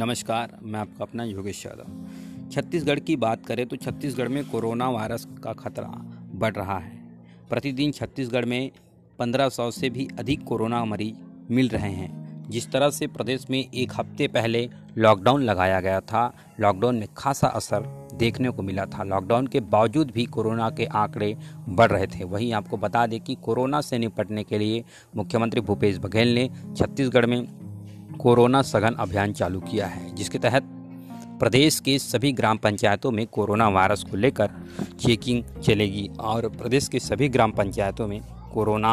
नमस्कार, मैं आपका अपना योगेश यादव। छत्तीसगढ़ की बात करें तो छत्तीसगढ़ में कोरोना वायरस का खतरा बढ़ रहा है। प्रतिदिन छत्तीसगढ़ में 1500 से भी अधिक कोरोना मरीज़ मिल रहे हैं। जिस तरह से प्रदेश में एक हफ़्ते पहले लॉकडाउन लगाया गया था, लॉकडाउन में खासा असर देखने को मिला था। लॉकडाउन के बावजूद भी कोरोना के आंकड़े बढ़ रहे थे। वहीं आपको बता दें कि कोरोना से निपटने के लिए मुख्यमंत्री भूपेश बघेल ने छत्तीसगढ़ में कोरोना सघन अभियान चालू किया है, जिसके तहत प्रदेश के सभी ग्राम पंचायतों में कोरोना वायरस को लेकर चेकिंग चलेगी और प्रदेश के सभी ग्राम पंचायतों में कोरोना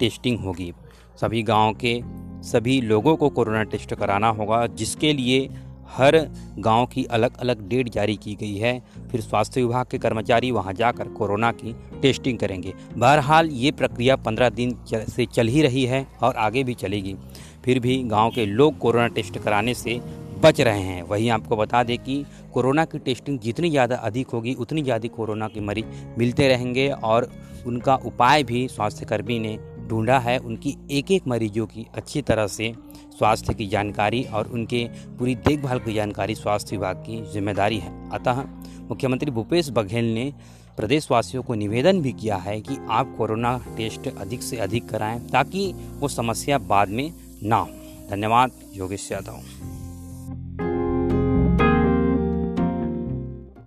टेस्टिंग होगी। सभी गाँव के सभी लोगों को कोरोना टेस्ट कराना होगा, जिसके लिए हर गाँव की अलग अलग डेट जारी की गई है। फिर स्वास्थ्य विभाग के कर्मचारी वहाँ जाकर कोरोना की टेस्टिंग करेंगे। बहरहाल, ये प्रक्रिया पंद्रह दिन से चल ही रही है और आगे भी चलेगी। फिर भी गाँव के लोग कोरोना टेस्ट कराने से बच रहे हैं। वहीं आपको बता दें कि कोरोना की टेस्टिंग जितनी ज़्यादा अधिक होगी, उतनी ज़्यादा कोरोना के मरीज़ मिलते रहेंगे और उनका उपाय भी स्वास्थ्यकर्मी ने ढूंढा है। उनकी एक एक मरीजों की अच्छी तरह से स्वास्थ्य की जानकारी और उनके पूरी देखभाल की जानकारी स्वास्थ्य विभाग की ज़िम्मेदारी है। अतः मुख्यमंत्री भूपेश बघेल ने प्रदेशवासियों को निवेदन भी किया है कि आप कोरोना टेस्ट अधिक से अधिक कराएँ ताकि वो समस्या बाद में ना धन्यवाद योगेश यादव।